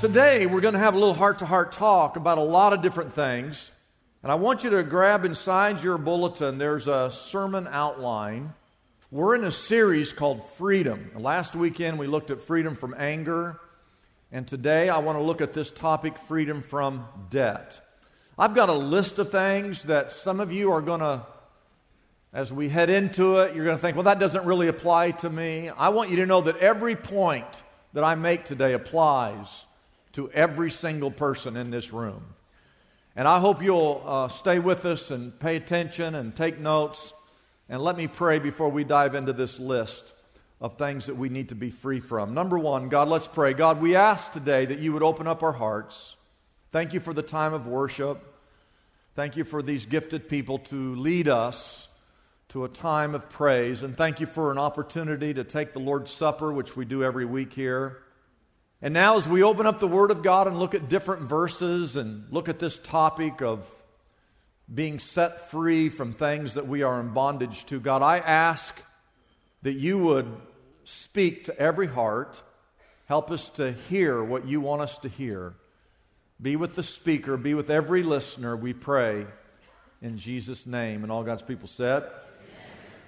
Today, we're going to have a little heart to heart talk about a lot of different things. And I want you to grab inside your bulletin, there's a sermon outline. We're in a series called Freedom. Last weekend, we looked at freedom from anger. And today, I want to look at this topic freedom from debt. I've got a list of things that some of you are going to, as we head into it, you're going to think, well, that doesn't really apply to me. I want you to know that every point that I make today applies to every single person in this room. And I hope you'll uh, stay with us and pay attention and take notes. And let me pray before we dive into this list of things that we need to be free from. Number one, God, let's pray. God, we ask today that you would open up our hearts. Thank you for the time of worship. Thank you for these gifted people to lead us to a time of praise. And thank you for an opportunity to take the Lord's Supper, which we do every week here. And now, as we open up the Word of God and look at different verses and look at this topic of being set free from things that we are in bondage to, God, I ask that you would speak to every heart. Help us to hear what you want us to hear. Be with the speaker, be with every listener, we pray in Jesus' name. And all God's people said,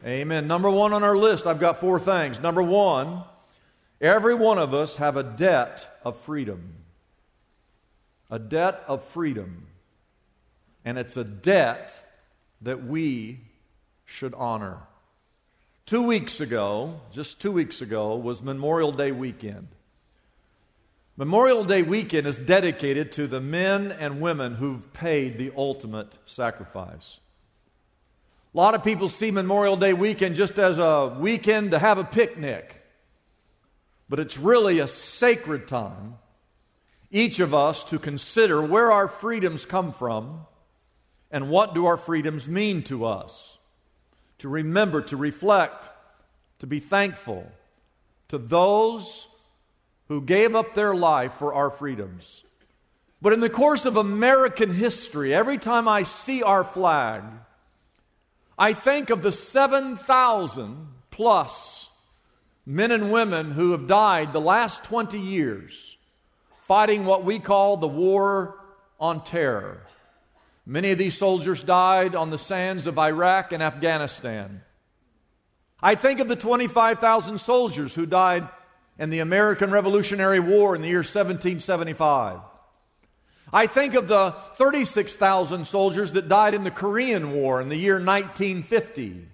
Amen. Amen. Number one on our list, I've got four things. Number one, Every one of us have a debt of freedom. A debt of freedom. And it's a debt that we should honor. Two weeks ago, just two weeks ago, was Memorial Day weekend. Memorial Day weekend is dedicated to the men and women who've paid the ultimate sacrifice. A lot of people see Memorial Day weekend just as a weekend to have a picnic but it's really a sacred time, each of us to consider where our freedoms come from and what do our freedoms mean to us. To remember, to reflect, to be thankful to those who gave up their life for our freedoms. But in the course of American history, every time I see our flag, I think of the 7,000 plus men and women who have died the last 20 years fighting what we call the war on terror. Many of these soldiers died on the sands of Iraq and Afghanistan. I think of the 25,000 soldiers who died in the American Revolutionary War in the year 1775. I think of the 36,000 soldiers that died in the Korean War in the year 1950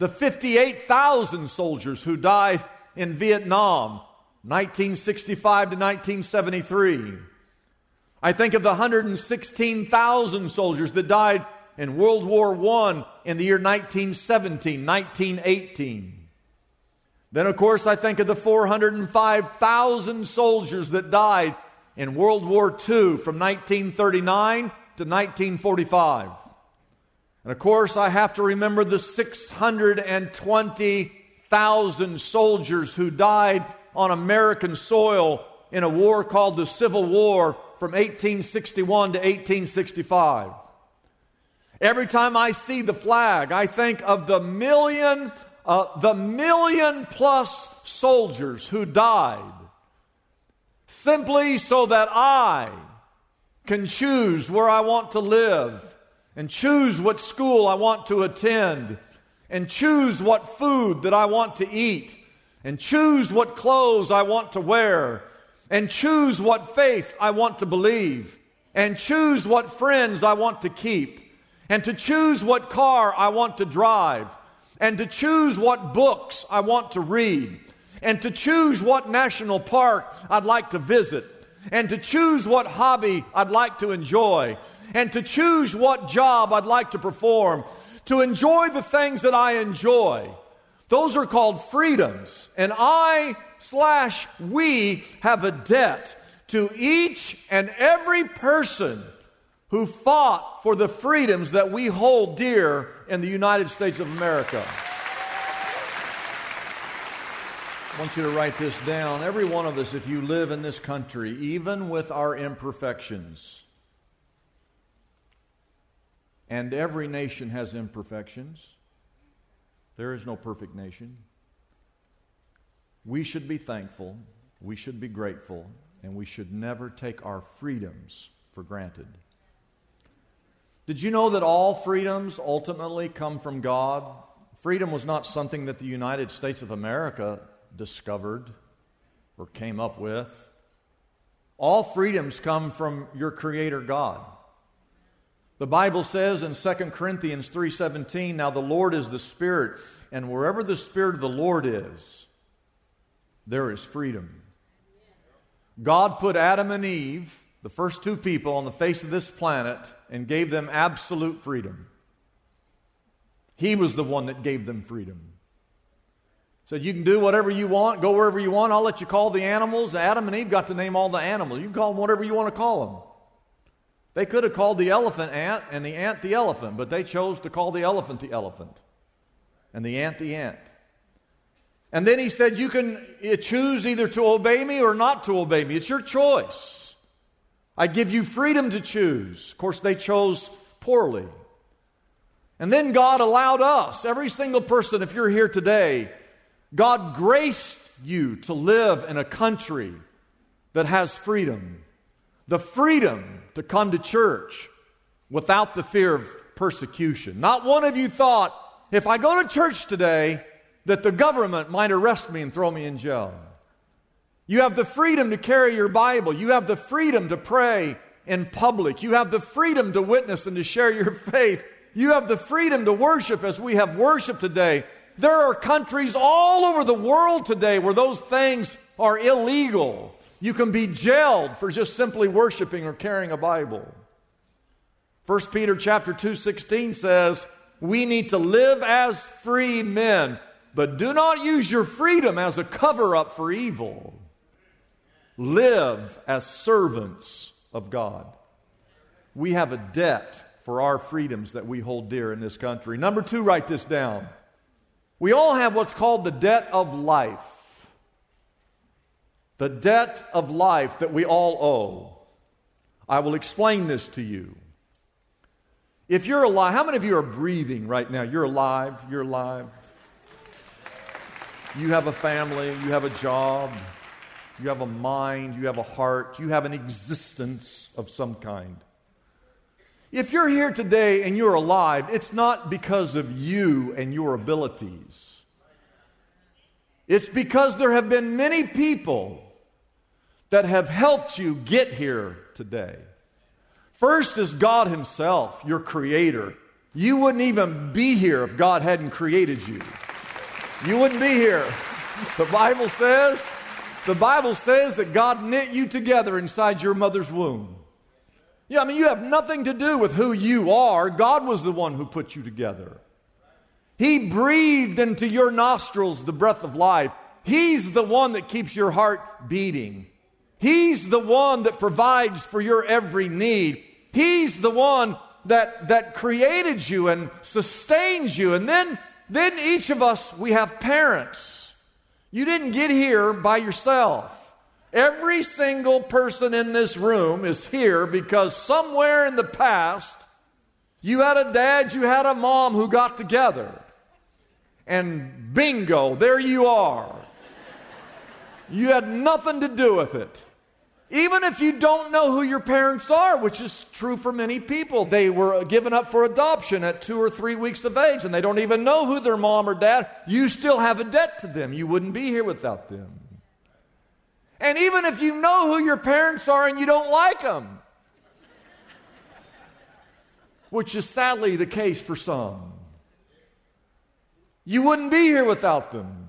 the 58,000 soldiers who died in Vietnam, 1965 to 1973. I think of the 116,000 soldiers that died in World War I in the year 1917, 1918. Then, of course, I think of the 405,000 soldiers that died in World War II from 1939 to 1945. And of course, I have to remember the 620,000 soldiers who died on American soil in a war called the Civil War from 1861 to 1865. Every time I see the flag, I think of the million, uh, the million plus soldiers who died simply so that I can choose where I want to live and choose what school I want to attend. And choose what food that I want to eat. And choose what clothes I want to wear. And choose what faith I want to believe. And choose what friends I want to keep. And to choose what car I want to drive. And to choose what books I want to read. And to choose what national park I'd like to visit. And to choose what hobby I'd like to enjoy and to choose what job I'd like to perform, to enjoy the things that I enjoy. Those are called freedoms. And I slash we have a debt to each and every person who fought for the freedoms that we hold dear in the United States of America. I want you to write this down. Every one of us, if you live in this country, even with our imperfections, and every nation has imperfections, there is no perfect nation. We should be thankful, we should be grateful, and we should never take our freedoms for granted. Did you know that all freedoms ultimately come from God? Freedom was not something that the United States of America discovered or came up with. All freedoms come from your creator God. The Bible says in 2 Corinthians 3:17, "Now the Lord is the Spirit, and wherever the Spirit of the Lord is, there is freedom." God put Adam and Eve the first two people on the face of this planet and gave them absolute freedom. He was the one that gave them freedom. Said, You can do whatever you want, go wherever you want. I'll let you call the animals. Adam and Eve got to name all the animals. You can call them whatever you want to call them. They could have called the elephant ant and the ant the elephant, but they chose to call the elephant the elephant and the ant the ant. And then he said, You can uh, choose either to obey me or not to obey me. It's your choice. I give you freedom to choose. Of course, they chose poorly. And then God allowed us, every single person, if you're here today, God graced you to live in a country that has freedom. The freedom to come to church without the fear of persecution. Not one of you thought, if I go to church today, that the government might arrest me and throw me in jail. You have the freedom to carry your Bible. You have the freedom to pray in public. You have the freedom to witness and to share your faith. You have the freedom to worship as we have worship today. There are countries all over the world today where those things are illegal. You can be jailed for just simply worshiping or carrying a Bible. 1 Peter chapter 2:16 says, "We need to live as free men, but do not use your freedom as a cover up for evil." live as servants of God. We have a debt for our freedoms that we hold dear in this country. Number two, write this down. We all have what's called the debt of life. The debt of life that we all owe. I will explain this to you. If you're alive, how many of you are breathing right now? You're alive, you're alive. You have a family, you have a job, you have a mind, you have a heart, you have an existence of some kind. If you're here today and you're alive, it's not because of you and your abilities. It's because there have been many people that have helped you get here today. First is God Himself, your Creator. You wouldn't even be here if God hadn't created you. You wouldn't be here. The Bible says the Bible says that God knit you together inside your mother's womb. Yeah, I mean, you have nothing to do with who you are. God was the one who put you together. He breathed into your nostrils the breath of life. He's the one that keeps your heart beating. He's the one that provides for your every need. He's the one that, that created you and sustains you. And then, then each of us, we have parents. You didn't get here by yourself. Every single person in this room is here because somewhere in the past, you had a dad, you had a mom who got together. And bingo, there you are. You had nothing to do with it. Even if you don't know who your parents are, which is true for many people, they were given up for adoption at two or three weeks of age and they don't even know who their mom or dad, you still have a debt to them. You wouldn't be here without them. And even if you know who your parents are and you don't like them, which is sadly the case for some, you wouldn't be here without them.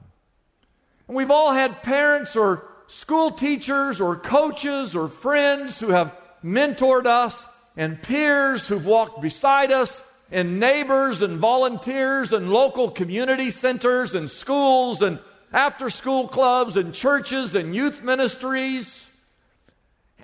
And we've all had parents or school teachers or coaches or friends who have mentored us, and peers who've walked beside us, and neighbors and volunteers and local community centers and schools and after school clubs and churches and youth ministries.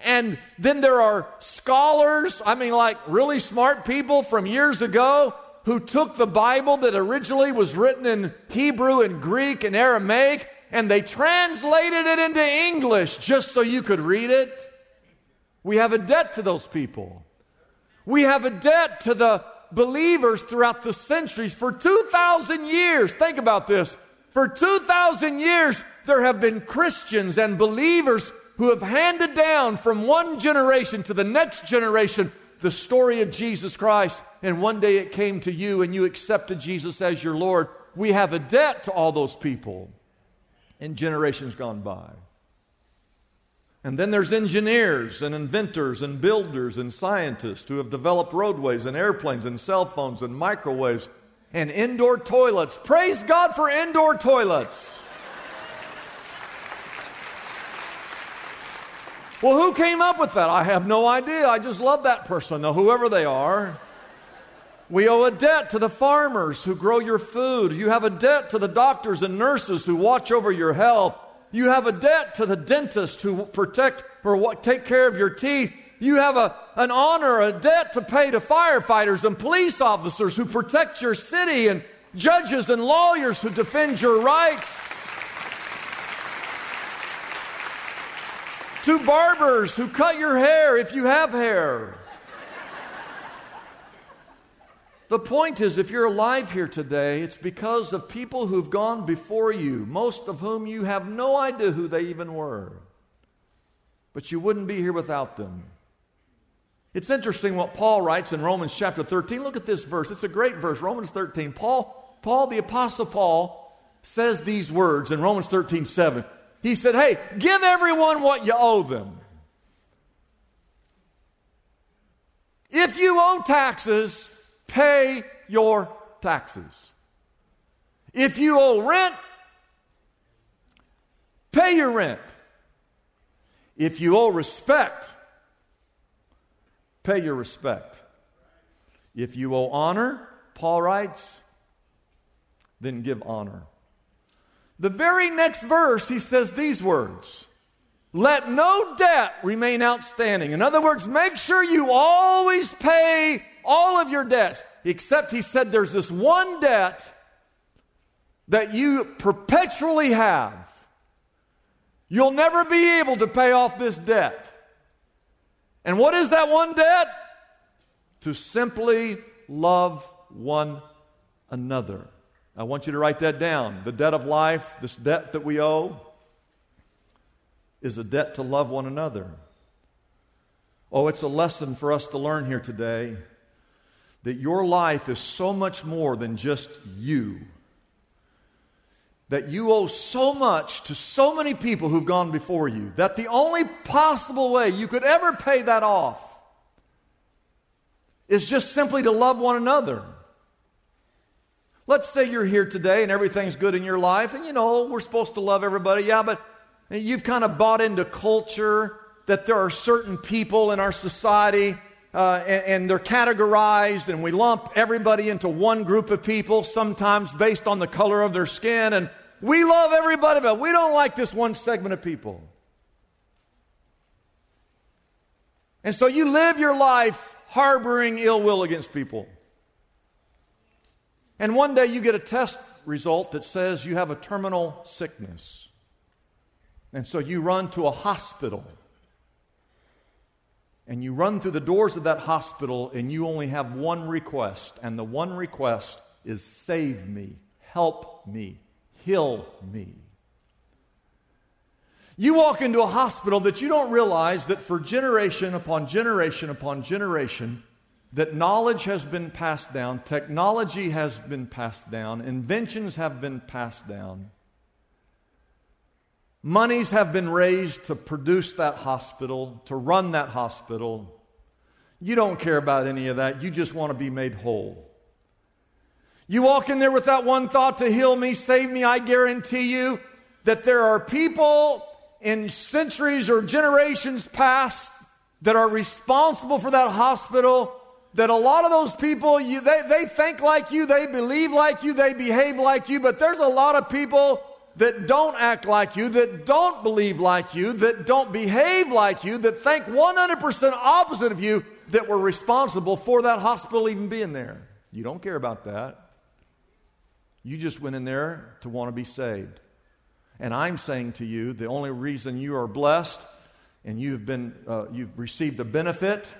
And then there are scholars, I mean, like really smart people from years ago who took the Bible that originally was written in Hebrew and Greek and Aramaic and they translated it into English just so you could read it. We have a debt to those people. We have a debt to the believers throughout the centuries for 2,000 years. Think about this. For 2,000 years, there have been Christians and believers who have handed down from one generation to the next generation the story of Jesus Christ. And one day it came to you and you accepted Jesus as your Lord. We have a debt to all those people in generations gone by. And then there's engineers and inventors and builders and scientists who have developed roadways and airplanes and cell phones and microwaves and indoor toilets. Praise God for indoor toilets. well, who came up with that? I have no idea. I just love that person, though, whoever they are. We owe a debt to the farmers who grow your food. You have a debt to the doctors and nurses who watch over your health. You have a debt to the dentist who protect or take care of your teeth. You have a, an honor, a debt to pay to firefighters and police officers who protect your city and judges and lawyers who defend your rights. to barbers who cut your hair if you have hair. The point is, if you're alive here today, it's because of people who've gone before you, most of whom you have no idea who they even were. But you wouldn't be here without them. It's interesting what Paul writes in Romans chapter 13. Look at this verse. It's a great verse, Romans 13. Paul, Paul, the Apostle Paul, says these words in Romans 13, 7. He said, Hey, give everyone what you owe them. If you owe taxes, pay your taxes. If you owe rent, pay your rent. If you owe respect, pay your respect. If you owe honor, Paul writes, then give honor. The very next verse, he says these words Let no debt remain outstanding. In other words, make sure you always pay all of your debts, except he said there's this one debt that you perpetually have. You'll never be able to pay off this debt. And what is that one debt? To simply love one another. I want you to write that down. The debt of life, this debt that we owe, is a debt to love one another. Oh, it's a lesson for us to learn here today that your life is so much more than just you. That you owe so much to so many people who've gone before you that the only possible way you could ever pay that off is just simply to love one another. Let's say you're here today and everything's good in your life, and you know, we're supposed to love everybody, yeah, but you've kind of bought into culture that there are certain people in our society uh, and, and, they're categorized, and we lump everybody into one group of people, sometimes based on the color of their skin. And we love everybody, but we don't like this one segment of people. And so you live your life harboring ill will against people. And one day you get a test result that says you have a terminal sickness. And so you run to a hospital and you run through the doors of that hospital and you only have one request, and the one request is save me, help me, heal me. You walk into a hospital that you don't realize that for generation upon generation upon generation, that knowledge has been passed down, technology has been passed down, inventions have been passed down. Monies have been raised to produce that hospital, to run that hospital. You don't care about any of that. You just want to be made whole. You walk in there with that one thought to heal me, save me. I guarantee you that there are people in centuries or generations past that are responsible for that hospital. That a lot of those people, you, they, they think like you, they believe like you, they behave like you, but there's a lot of people that don't act like you, that don't believe like you, that don't behave like you, that think 100% opposite of you, that were responsible for that hospital even being there. You don't care about that. You just went in there to want to be saved. And I'm saying to you, the only reason you are blessed and you've been uh, you've received the benefit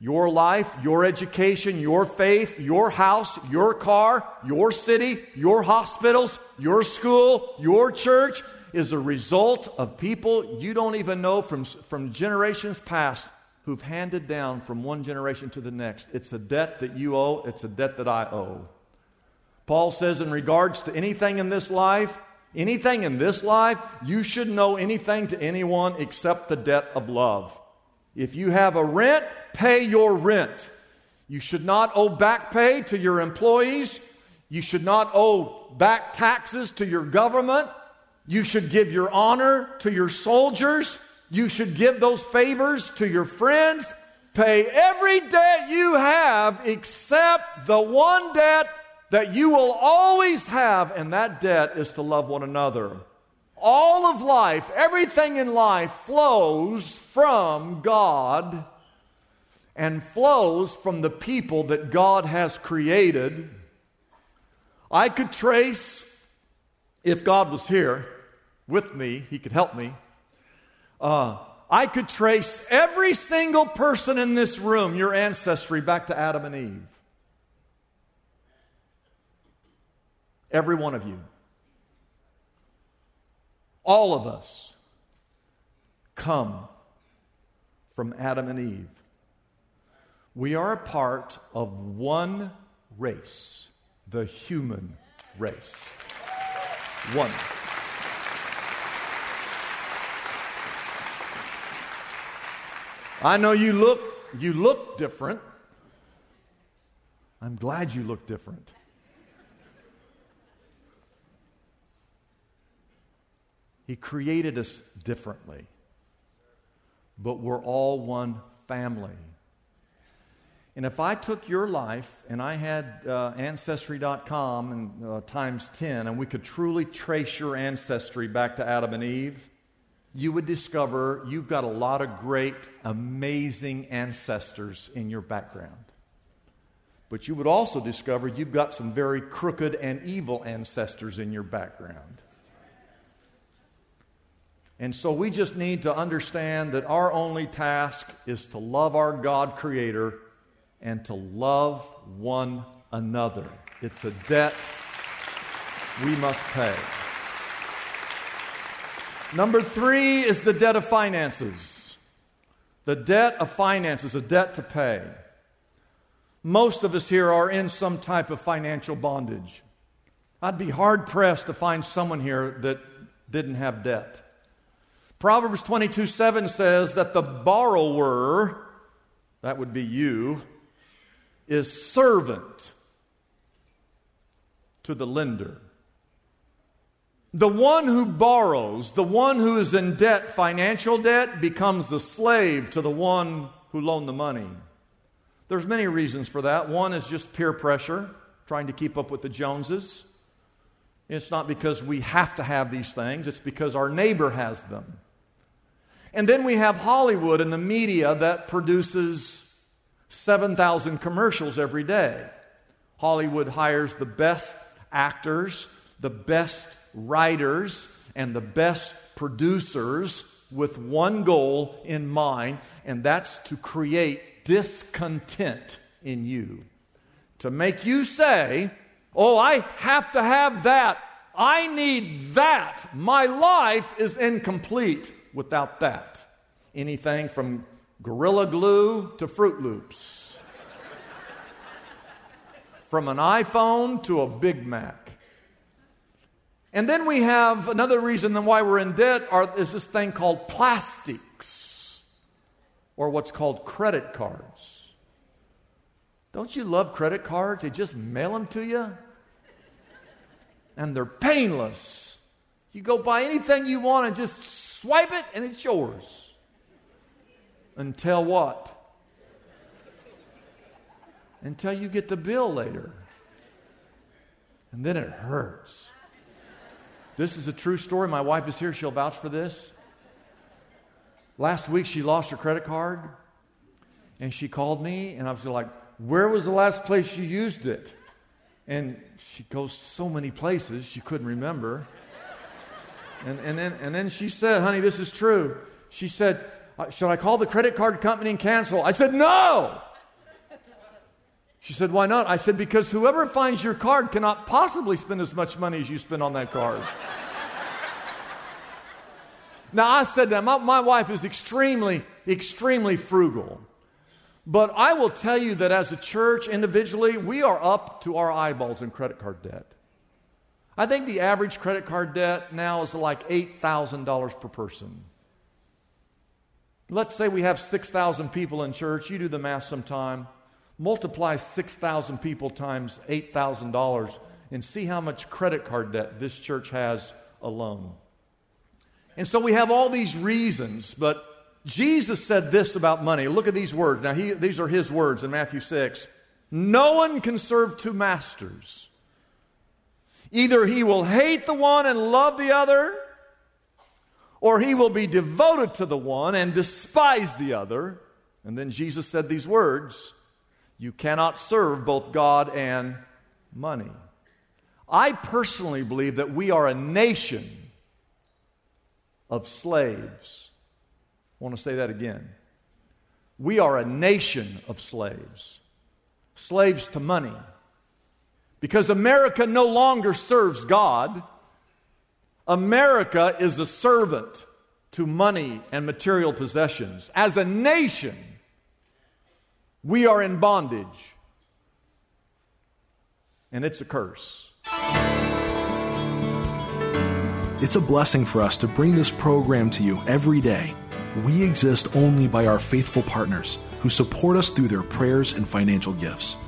your life, your education, your faith, your house, your car, your city, your hospitals, your school, your church is a result of people you don't even know from, from generations past who've handed down from one generation to the next. It's a debt that you owe, it's a debt that I owe. Paul says, in regards to anything in this life, anything in this life, you should know anything to anyone except the debt of love. If you have a rent, pay your rent. You should not owe back pay to your employees. You should not owe back taxes to your government. You should give your honor to your soldiers. You should give those favors to your friends. Pay every debt you have except the one debt that you will always have, and that debt is to love one another. All of life, everything in life flows from God and flows from the people that God has created. I could trace, if God was here with me, He could help me. Uh, I could trace every single person in this room, your ancestry, back to Adam and Eve. Every one of you. All of us come from Adam and Eve. We are a part of one race, the human race. One. I know you look you look different. I'm glad you look different. He created us differently. But we're all one family. And if I took your life and I had uh, Ancestry.com and uh, times 10, and we could truly trace your ancestry back to Adam and Eve, you would discover you've got a lot of great, amazing ancestors in your background. But you would also discover you've got some very crooked and evil ancestors in your background. And so we just need to understand that our only task is to love our God Creator and to love one another. It's a debt we must pay. Number three is the debt of finances. The debt of finances, a debt to pay. Most of us here are in some type of financial bondage. I'd be hard pressed to find someone here that didn't have debt. Proverbs 22 7 says that the borrower, that would be you, is servant to the lender. The one who borrows, the one who is in debt, financial debt, becomes the slave to the one who loaned the money. There's many reasons for that. One is just peer pressure, trying to keep up with the Joneses. It's not because we have to have these things, it's because our neighbor has them. And then we have Hollywood and the media that produces 7,000 commercials every day. Hollywood hires the best actors, the best writers, and the best producers with one goal in mind, and that's to create discontent in you. To make you say, Oh, I have to have that. I need that. My life is incomplete without that. Anything from Gorilla Glue to Froot Loops, from an iPhone to a Big Mac. And then we have another reason then why we're in debt are, is this thing called plastics, or what's called credit cards. Don't you love credit cards? They just mail them to you, and they're painless. You go buy anything you want and just swipe it, and it's yours. Until what? Until you get the bill later. And then it hurts. This is a true story. My wife is here. She'll vouch for this. Last week, she lost her credit card, and she called me, and I was like, Where was the last place you used it? And she goes so many places, she couldn't remember. And, and, then, and then she said, Honey, this is true. She said, uh, Should I call the credit card company and cancel? I said, No. She said, Why not? I said, Because whoever finds your card cannot possibly spend as much money as you spend on that card. now, I said that my, my wife is extremely, extremely frugal. But I will tell you that as a church, individually, we are up to our eyeballs in credit card debt. I think the average credit card debt now is like $8,000 per person. Let's say we have 6,000 people in church. You do the math sometime. Multiply 6,000 people times $8,000 and see how much credit card debt this church has alone. And so we have all these reasons, but Jesus said this about money. Look at these words. Now, he, these are his words in Matthew 6. No one can serve two masters. Either he will hate the one and love the other, or he will be devoted to the one and despise the other. And then Jesus said these words you cannot serve both God and money. I personally believe that we are a nation of slaves. I want to say that again. We are a nation of slaves, slaves to money. Because America no longer serves God, America is a servant to money and material possessions. As a nation, we are in bondage. And it's a curse. It's a blessing for us to bring this program to you every day. We exist only by our faithful partners who support us through their prayers and financial gifts.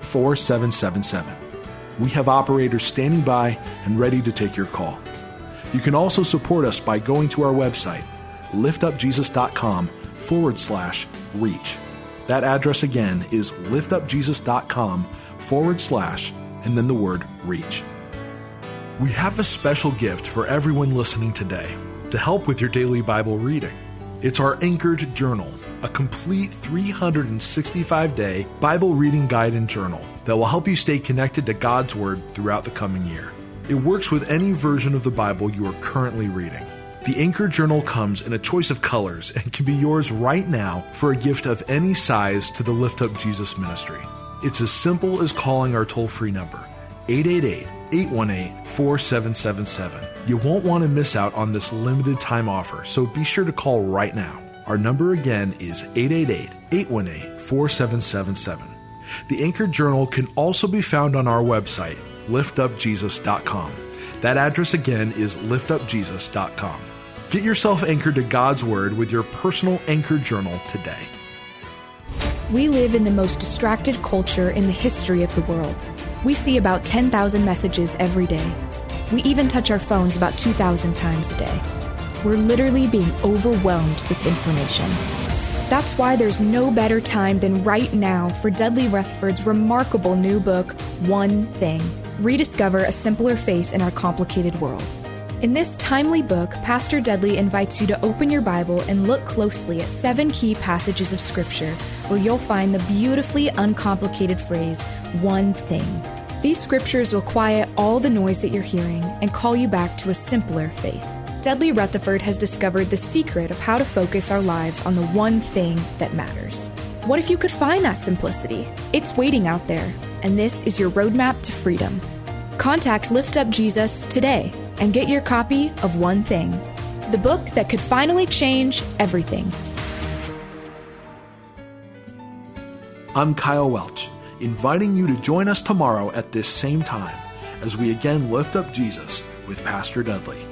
4777. We have operators standing by and ready to take your call. You can also support us by going to our website, liftupjesus.com forward slash reach. That address again is liftupjesus.com forward slash and then the word reach. We have a special gift for everyone listening today to help with your daily Bible reading. It's our Anchored Journal, a complete 365 day Bible reading guide and journal that will help you stay connected to God's Word throughout the coming year. It works with any version of the Bible you are currently reading. The Anchor Journal comes in a choice of colors and can be yours right now for a gift of any size to the Lift Up Jesus ministry. It's as simple as calling our toll free number, 888 818 4777. You won't want to miss out on this limited time offer, so be sure to call right now. Our number again is 888 818 4777. The Anchor Journal can also be found on our website, liftupjesus.com. That address again is liftupjesus.com. Get yourself anchored to God's Word with your personal Anchor Journal today. We live in the most distracted culture in the history of the world. We see about 10,000 messages every day. We even touch our phones about 2,000 times a day. We're literally being overwhelmed with information. That's why there's no better time than right now for Dudley Rutherford's remarkable new book, One Thing Rediscover a Simpler Faith in Our Complicated World. In this timely book, Pastor Dudley invites you to open your Bible and look closely at seven key passages of Scripture where you'll find the beautifully uncomplicated phrase, one thing. These scriptures will quiet all the noise that you're hearing and call you back to a simpler faith. Dudley Rutherford has discovered the secret of how to focus our lives on the one thing that matters. What if you could find that simplicity? It's waiting out there, and this is your roadmap to freedom. Contact Lift Up Jesus today and get your copy of One Thing, the book that could finally change everything. I'm Kyle Welch, inviting you to join us tomorrow at this same time as we again lift up Jesus with Pastor Dudley.